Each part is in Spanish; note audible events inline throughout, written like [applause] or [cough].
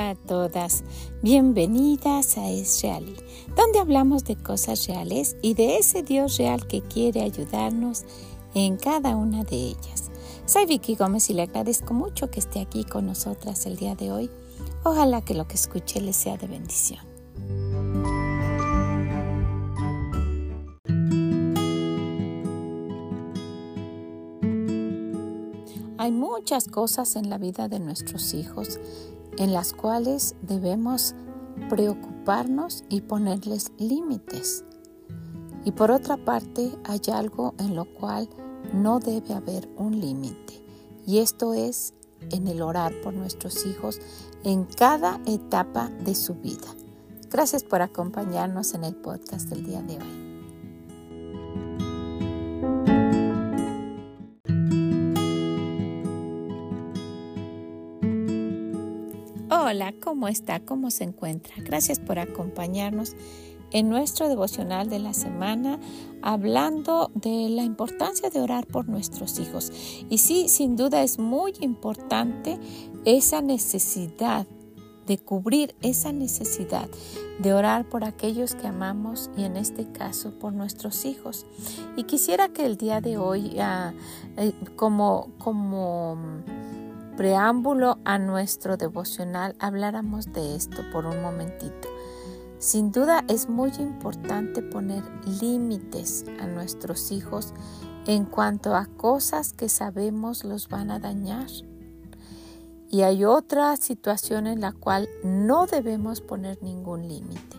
A todas, bienvenidas a Es Real, donde hablamos de cosas reales y de ese Dios real que quiere ayudarnos en cada una de ellas. Soy Vicky Gómez y le agradezco mucho que esté aquí con nosotras el día de hoy. Ojalá que lo que escuche le sea de bendición. Hay muchas cosas en la vida de nuestros hijos en las cuales debemos preocuparnos y ponerles límites. Y por otra parte, hay algo en lo cual no debe haber un límite. Y esto es en el orar por nuestros hijos en cada etapa de su vida. Gracias por acompañarnos en el podcast del día de hoy. Hola, ¿cómo está? ¿Cómo se encuentra? Gracias por acompañarnos en nuestro devocional de la semana hablando de la importancia de orar por nuestros hijos. Y sí, sin duda es muy importante esa necesidad de cubrir esa necesidad de orar por aquellos que amamos y en este caso por nuestros hijos. Y quisiera que el día de hoy, ah, eh, como, como preámbulo a nuestro devocional habláramos de esto por un momentito. Sin duda es muy importante poner límites a nuestros hijos en cuanto a cosas que sabemos los van a dañar. Y hay otra situación en la cual no debemos poner ningún límite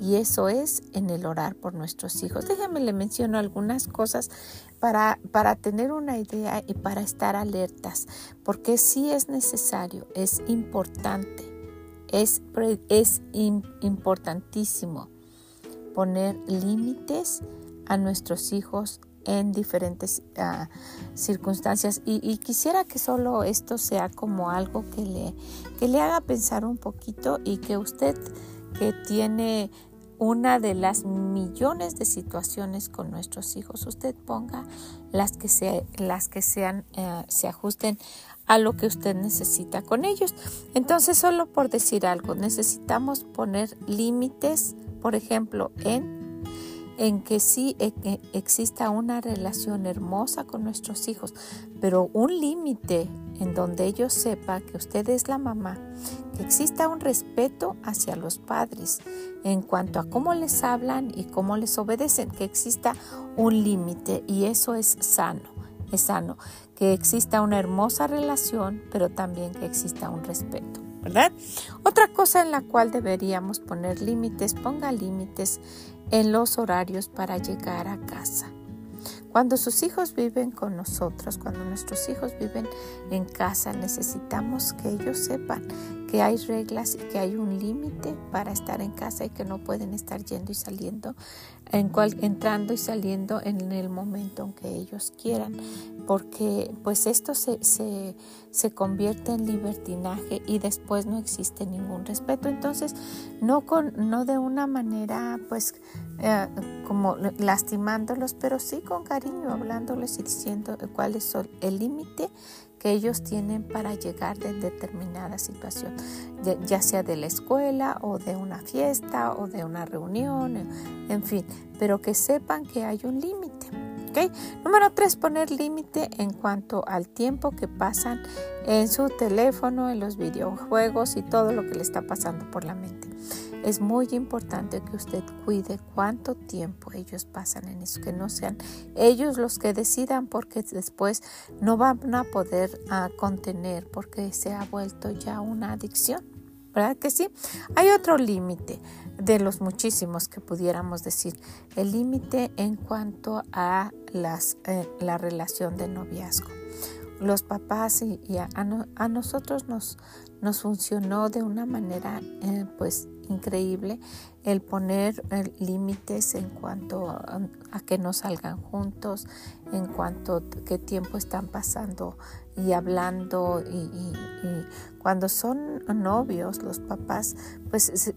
y eso es en el orar por nuestros hijos. Déjame le menciono algunas cosas para, para tener una idea y para estar alertas, porque sí es necesario, es importante, es, es importantísimo poner límites a nuestros hijos en diferentes ah, circunstancias y, y, quisiera que solo esto sea como algo que le, que le haga pensar un poquito y que usted que tiene una de las millones de situaciones con nuestros hijos. Usted ponga las que, se, las que sean, eh, se ajusten a lo que usted necesita con ellos. Entonces, solo por decir algo, necesitamos poner límites, por ejemplo, en en que sí e, exista una relación hermosa con nuestros hijos, pero un límite en donde ellos sepan que usted es la mamá, que exista un respeto hacia los padres en cuanto a cómo les hablan y cómo les obedecen, que exista un límite y eso es sano, es sano, que exista una hermosa relación, pero también que exista un respeto. ¿verdad? Otra cosa en la cual deberíamos poner límites, ponga límites en los horarios para llegar a casa. Cuando sus hijos viven con nosotros, cuando nuestros hijos viven en casa, necesitamos que ellos sepan que hay reglas y que hay un límite para estar en casa y que no pueden estar yendo y saliendo, en cual, entrando y saliendo en el momento en que ellos quieran, porque pues esto se, se, se convierte en libertinaje y después no existe ningún respeto. Entonces, no, con, no de una manera pues eh, como lastimándolos, pero sí con cariño, hablándoles y diciendo cuál es el límite que ellos tienen para llegar de determinada situación, ya sea de la escuela o de una fiesta o de una reunión, en fin, pero que sepan que hay un límite. ¿okay? Número tres, poner límite en cuanto al tiempo que pasan en su teléfono, en los videojuegos y todo lo que le está pasando por la mente. Es muy importante que usted cuide cuánto tiempo ellos pasan en eso, que no sean ellos los que decidan porque después no van a poder ah, contener porque se ha vuelto ya una adicción. ¿Verdad que sí? Hay otro límite de los muchísimos que pudiéramos decir. El límite en cuanto a las, eh, la relación de noviazgo los papás y, a, nosotros nos, nos funcionó de una manera eh, pues increíble el poner eh, límites en cuanto a, que no salgan juntos, en cuanto a qué tiempo están pasando y hablando y, cuando son novios los papás pues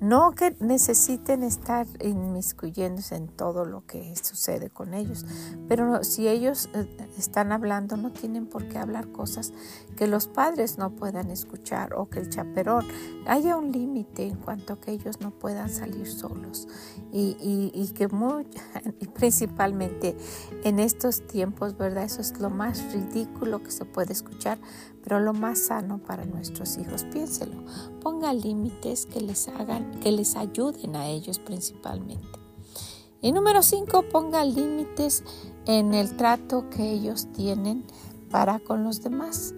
no que necesiten estar inmiscuyéndose en todo lo que sucede con ellos pero si ellos eh, están hablando no tienen por qué hablar cosas que los padres no puedan escuchar o que el chaperón haya un límite en cuanto a que ellos no puedan salir solos y, y, que muy, [laughs] principalmente en estos tiempos, ¿verdad? Eso es lo más ridículo que se puede escuchar, pero lo más sano para nuestros hijos. Piénselo, ponga límites que les hagan, que les ayuden a ellos principalmente. Y número cinco, ponga límites en el trato que ellos tienen para con los demás,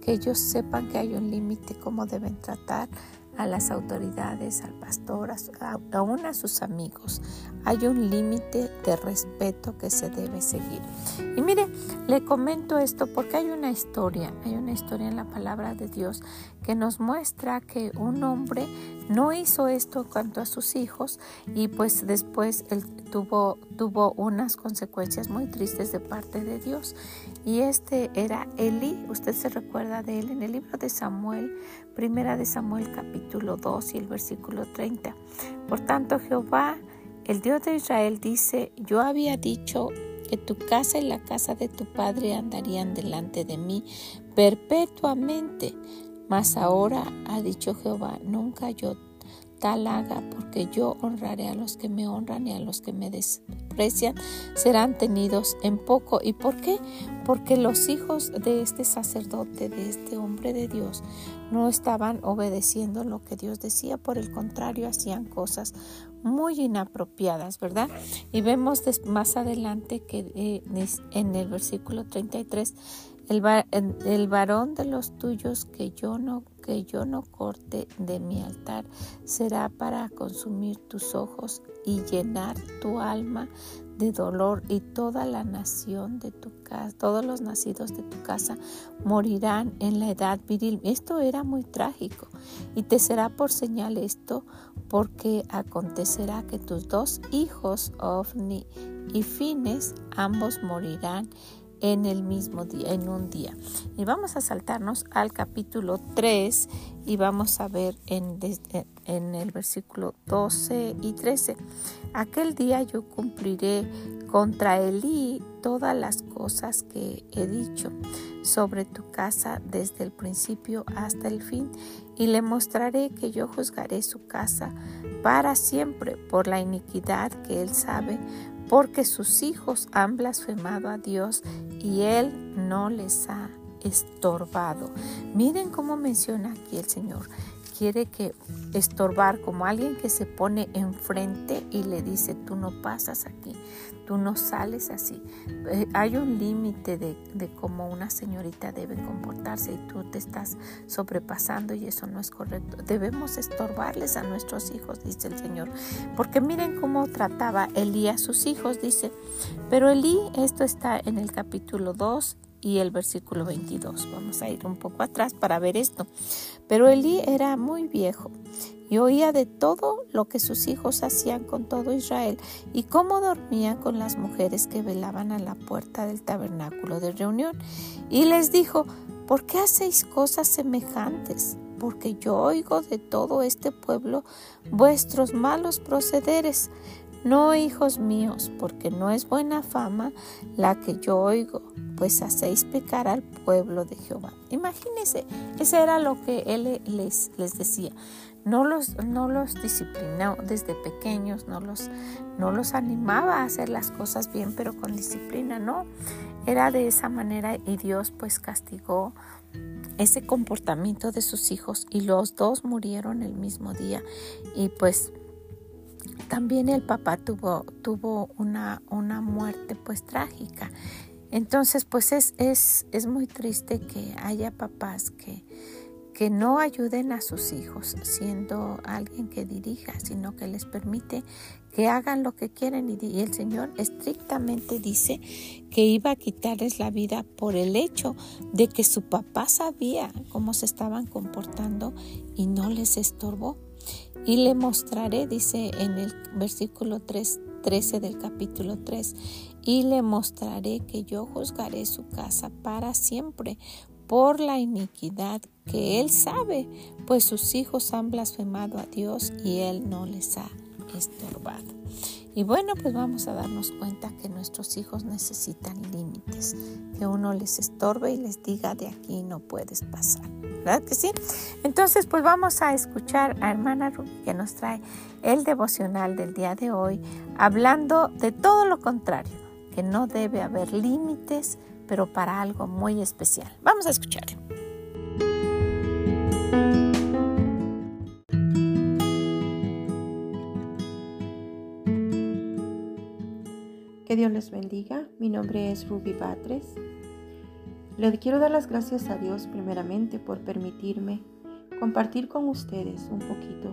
que ellos sepan que hay un límite, cómo deben tratar a las autoridades, al pastor, a, aún a sus amigos. Hay un límite de respeto que se debe seguir. Y mire, le comento esto porque hay una historia, hay una historia en la palabra de Dios que nos muestra que un hombre no hizo esto cuanto a sus hijos y pues después él tuvo, tuvo unas consecuencias muy tristes de parte de Dios. Y este era Eli, usted se recuerda de él en el libro de Samuel, primera de Samuel capítulo 2 y el versículo 30. Por tanto Jehová, el Dios de Israel, dice, yo había dicho que tu casa y la casa de tu padre andarían delante de mí perpetuamente. Mas ahora ha dicho Jehová, nunca yo tal haga, porque yo honraré a los que me honran y a los que me desprecian serán tenidos en poco. ¿Y por qué? Porque los hijos de este sacerdote, de este hombre de Dios, no estaban obedeciendo lo que Dios decía, por el contrario, hacían cosas muy inapropiadas, ¿verdad? Y vemos más adelante que eh, en el versículo 33 el, varón de los tuyos que yo no que yo no corte de mi altar será para consumir tus ojos y llenar tu alma de dolor y toda la nación de tu casa, todos los nacidos de tu casa morirán en la edad viril. Esto era muy trágico y te será por señal esto porque acontecerá que tus dos hijos, Ofni y Fines, ambos morirán en el mismo día, en un día. Y vamos a saltarnos al capítulo 3 y vamos a ver en, en el versículo 12 y 13. Aquel día yo cumpliré contra Elí todas las cosas que he dicho sobre tu casa desde el principio hasta el fin y le mostraré que yo juzgaré su casa para siempre por la iniquidad que él sabe porque sus hijos han blasfemado a Dios y Él no les ha estorbado. Miren cómo menciona aquí el Señor. Quiere que estorbar como alguien que se pone enfrente y le dice, tú no pasas aquí, tú no sales así. Eh, hay un límite de, de, cómo una señorita debe comportarse y tú te estás sobrepasando y eso no es correcto. Debemos estorbarles a nuestros hijos, dice el Señor. Porque miren cómo trataba Elí a sus hijos, dice. Pero Elí, esto está en el capítulo 2 y el versículo 22. Vamos a ir un poco atrás para ver esto. Pero Elí era muy viejo y oía de todo lo que sus hijos hacían con todo Israel y cómo dormían con las mujeres que velaban a la puerta del tabernáculo de reunión. Y les dijo, ¿por qué hacéis cosas semejantes? Porque yo oigo de todo este pueblo vuestros malos procederes. No, hijos míos, porque no es buena fama la que yo oigo, pues hacéis pecar al pueblo de Jehová. Imagínense, eso era lo que él les, les decía no los, no los disciplinó desde pequeños, no los, no los animaba a hacer las cosas bien, pero con disciplina, no. Era de esa manera y Dios pues castigó ese comportamiento de sus hijos y los dos murieron el mismo día y pues también el papá tuvo, tuvo una, una muerte pues trágica. Entonces pues es, es, es muy triste que haya papás que, que no ayuden a sus hijos siendo alguien que dirija, sino que les permite que hagan lo que quieren y, el Señor estrictamente dice que iba a quitarles la vida por el hecho de que su papá sabía cómo se estaban comportando y no les estorbó. Y le mostraré, dice en el versículo 3, 13 del capítulo 3, y le mostraré que yo juzgaré su casa para siempre por la iniquidad que él sabe, pues sus hijos han blasfemado a Dios y él no les ha estorbado. Y bueno, pues vamos a darnos cuenta que nuestros hijos necesitan límites, que uno les estorbe y les diga de aquí no puedes pasar. ¿Verdad que sí? Entonces, pues vamos a escuchar a hermana Ruby que nos trae el devocional del día de hoy, hablando de todo lo contrario, que no debe haber límites, pero para algo muy especial. Vamos a escuchar. Dios les bendiga. Mi nombre es Ruby Batres. Le quiero dar las gracias a Dios primeramente por permitirme compartir con ustedes un poquito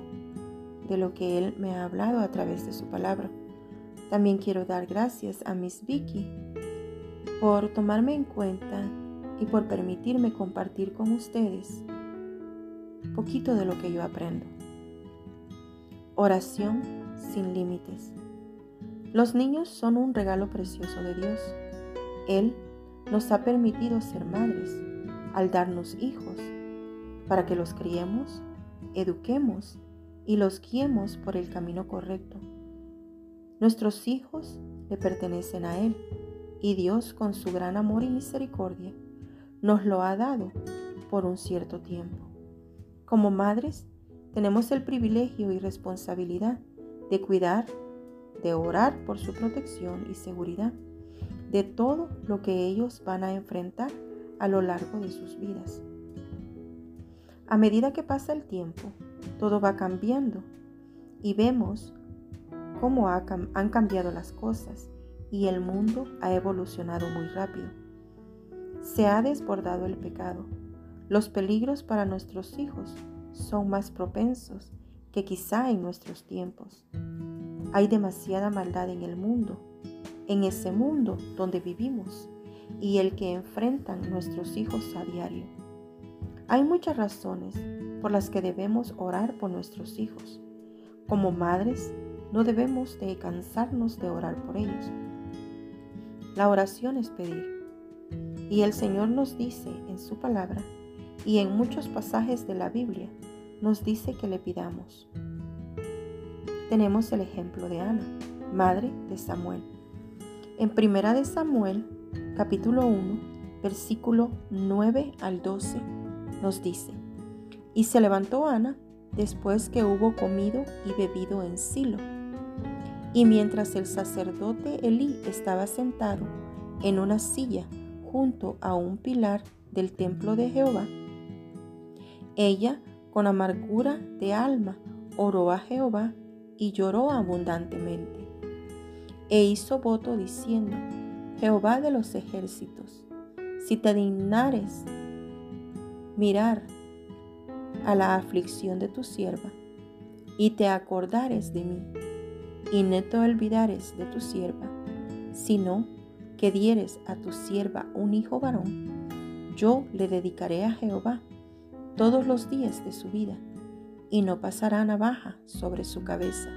de lo que Él me ha hablado a través de su palabra. También quiero dar gracias a Miss Vicky por tomarme en cuenta y por permitirme compartir con ustedes poquito de lo que yo aprendo. Oración sin límites. Los niños son un regalo precioso de Dios. Él nos ha permitido ser madres al darnos hijos para que los criemos, eduquemos y los guiemos por el camino correcto. Nuestros hijos le pertenecen a Él y Dios con su gran amor y misericordia nos lo ha dado por un cierto tiempo. Como madres tenemos el privilegio y responsabilidad de cuidar de orar por su protección y seguridad de todo lo que ellos van a enfrentar a lo largo de sus vidas. A medida que pasa el tiempo, todo va cambiando y vemos cómo han cambiado las cosas y el mundo ha evolucionado muy rápido. Se ha desbordado el pecado. Los peligros para nuestros hijos son más propensos que quizá en nuestros tiempos. Hay demasiada maldad en el mundo, en ese mundo donde vivimos y el que enfrentan nuestros hijos a diario. Hay muchas razones por las que debemos orar por nuestros hijos. Como madres, no debemos de cansarnos de orar por ellos. La oración es pedir. Y el Señor nos dice en su palabra y en muchos pasajes de la Biblia, nos dice que le pidamos tenemos el ejemplo de Ana, madre de Samuel. En Primera de Samuel, capítulo 1, versículo 9 al 12, nos dice, Y se levantó Ana después que hubo comido y bebido en Silo. Y mientras el sacerdote Elí estaba sentado en una silla junto a un pilar del templo de Jehová, ella, con amargura de alma, oró a Jehová y lloró abundantemente. E hizo voto diciendo, Jehová de los ejércitos, si te dignares mirar a la aflicción de tu sierva, y te acordares de mí, y no te olvidares de tu sierva, sino que dieres a tu sierva un hijo varón, yo le dedicaré a Jehová todos los días de su vida y no pasará navaja sobre su cabeza.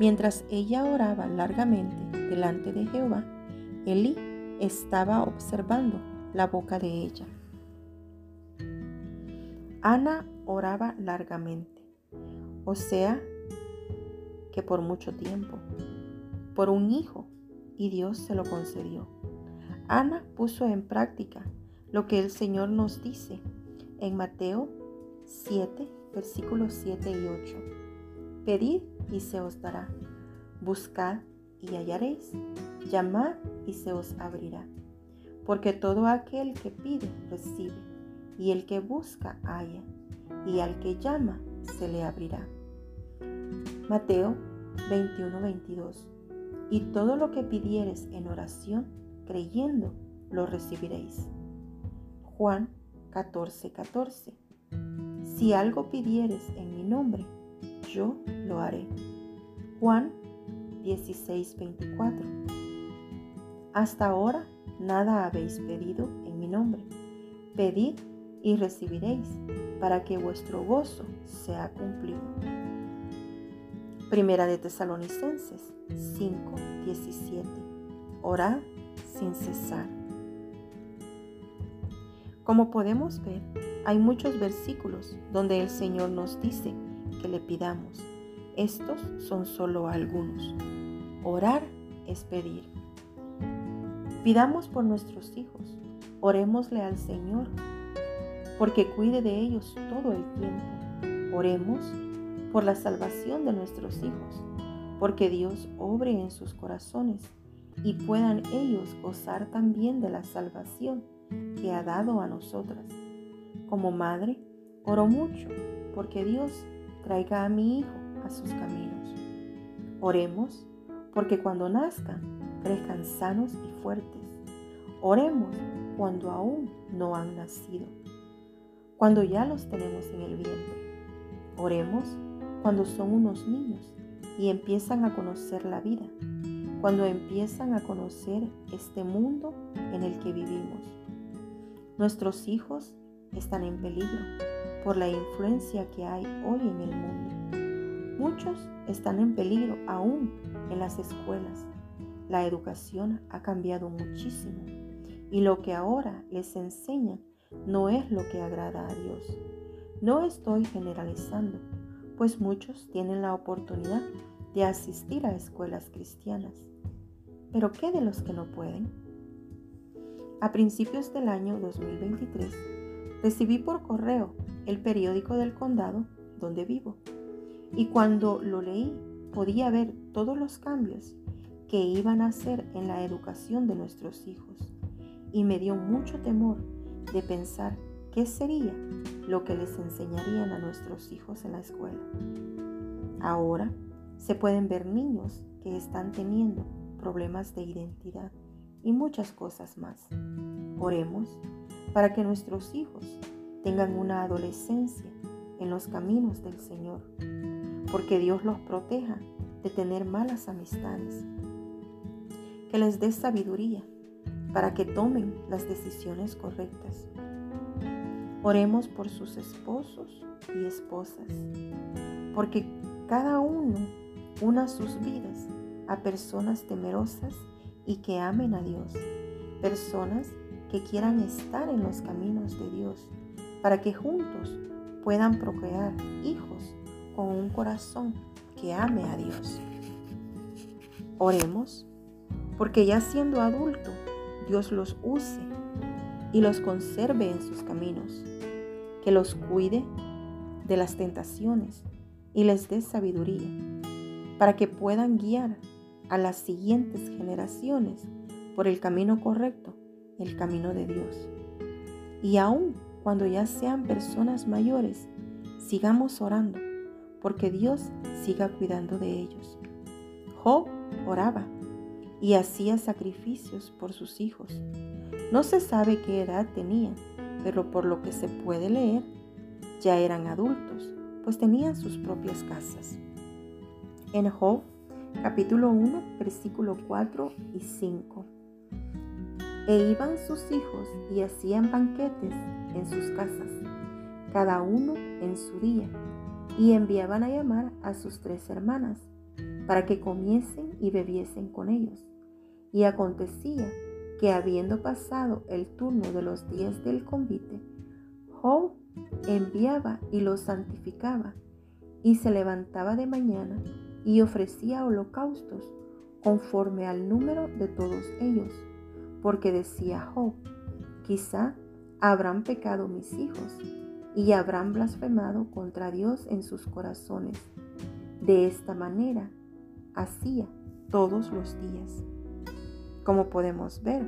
Mientras ella oraba largamente delante de Jehová, Elí estaba observando la boca de ella. Ana oraba largamente, o sea, que por mucho tiempo, por un hijo, y Dios se lo concedió. Ana puso en práctica lo que el Señor nos dice en Mateo 7, versículos 7 y 8. Pedid y se os dará. Buscad y hallaréis. Llamad y se os abrirá. Porque todo aquel que pide, recibe. Y el que busca, halla. Y al que llama, se le abrirá. Mateo 21, 22. Y todo lo que pidieres en oración, creyendo, lo recibiréis. Juan 14, 14. Si algo pidieres en mi nombre, yo lo haré. Juan 16, 24. Hasta ahora nada habéis pedido en mi nombre. Pedid y recibiréis, para que vuestro gozo sea cumplido. Primera de Tesalonicenses 5, 17. Orad sin cesar. Como podemos ver, hay muchos versículos donde el Señor nos dice que le pidamos. Estos son solo algunos. Orar es pedir. Pidamos por nuestros hijos, orémosle al Señor, porque cuide de ellos todo el tiempo. Oremos por la salvación de nuestros hijos, porque Dios obre en sus corazones y puedan ellos gozar también de la salvación que ha dado a nosotras. Como madre, oro mucho porque Dios traiga a mi hijo a sus caminos. Oremos porque cuando nazcan crezcan sanos y fuertes. Oremos cuando aún no han nacido, cuando ya los tenemos en el vientre. Oremos cuando son unos niños y empiezan a conocer la vida, cuando empiezan a conocer este mundo en el que vivimos. Nuestros hijos están en peligro por la influencia que hay hoy en el mundo. Muchos están en peligro aún en las escuelas. La educación ha cambiado muchísimo y lo que ahora les enseñan no es lo que agrada a Dios. No estoy generalizando, pues muchos tienen la oportunidad de asistir a escuelas cristianas. Pero ¿qué de los que no pueden? A principios del año 2023 recibí por correo el periódico del condado donde vivo y cuando lo leí podía ver todos los cambios que iban a hacer en la educación de nuestros hijos y me dio mucho temor de pensar qué sería lo que les enseñarían a nuestros hijos en la escuela. Ahora se pueden ver niños que están teniendo problemas de identidad y muchas cosas más. Oremos para que nuestros hijos tengan una adolescencia en los caminos del Señor, porque Dios los proteja de tener malas amistades, que les dé sabiduría para que tomen las decisiones correctas. Oremos por sus esposos y esposas, porque cada uno una sus vidas a personas temerosas y que amen a Dios, personas que quieran estar en los caminos de Dios, para que juntos puedan procrear hijos con un corazón que ame a Dios. Oremos porque ya siendo adulto, Dios los use y los conserve en sus caminos, que los cuide de las tentaciones y les dé sabiduría, para que puedan guiar a las siguientes generaciones por el camino correcto, el camino de Dios. Y aún cuando ya sean personas mayores, sigamos orando, porque Dios siga cuidando de ellos. Job oraba y hacía sacrificios por sus hijos. No se sabe qué edad tenían, pero por lo que se puede leer, ya eran adultos, pues tenían sus propias casas. En Job, capítulo 1, versículo 4 y 5. E iban sus hijos y hacían banquetes en sus casas, cada uno en su día, y enviaban a llamar a sus tres hermanas, para que comiesen y bebiesen con ellos. Y acontecía que habiendo pasado el turno de los días del convite, Job enviaba y los santificaba, y se levantaba de mañana y ofrecía holocaustos conforme al número de todos ellos, porque decía Job, quizá habrán pecado mis hijos y habrán blasfemado contra Dios en sus corazones. De esta manera hacía todos los días. Como podemos ver,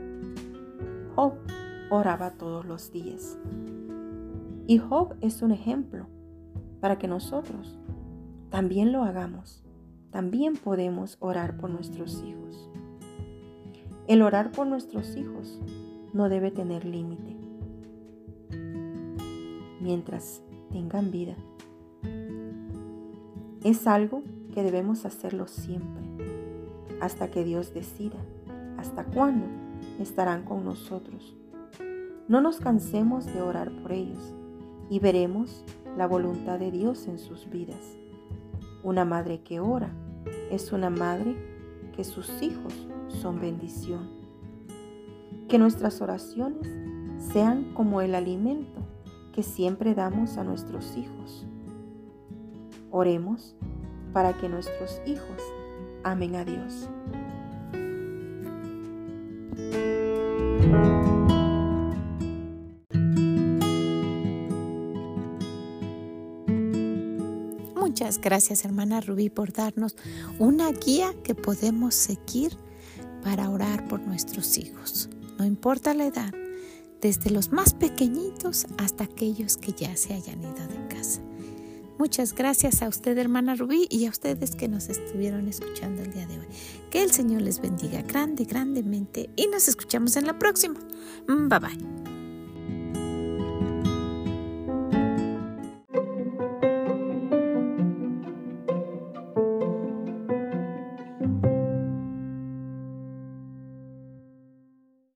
Job oraba todos los días. Y Job es un ejemplo para que nosotros también lo hagamos. También podemos orar por nuestros hijos. El orar por nuestros hijos no debe tener límite. Mientras tengan vida. Es algo que debemos hacerlo siempre, hasta que Dios decida hasta cuándo estarán con nosotros. No nos cansemos de orar por ellos y veremos la voluntad de Dios en sus vidas. Una madre que ora es una madre que sus hijos son bendición. Que nuestras oraciones sean como el alimento que siempre damos a nuestros hijos. Oremos para que nuestros hijos amen a Dios. Muchas gracias hermana Rubí por darnos una guía que podemos seguir para orar por nuestros hijos. No importa la edad, desde los más pequeñitos hasta aquellos que ya se hayan ido de casa. Muchas gracias a usted, hermana Rubí, y a ustedes que nos estuvieron escuchando el día de hoy. Que el Señor les bendiga grande, grandemente y nos escuchamos en la próxima. Bye bye.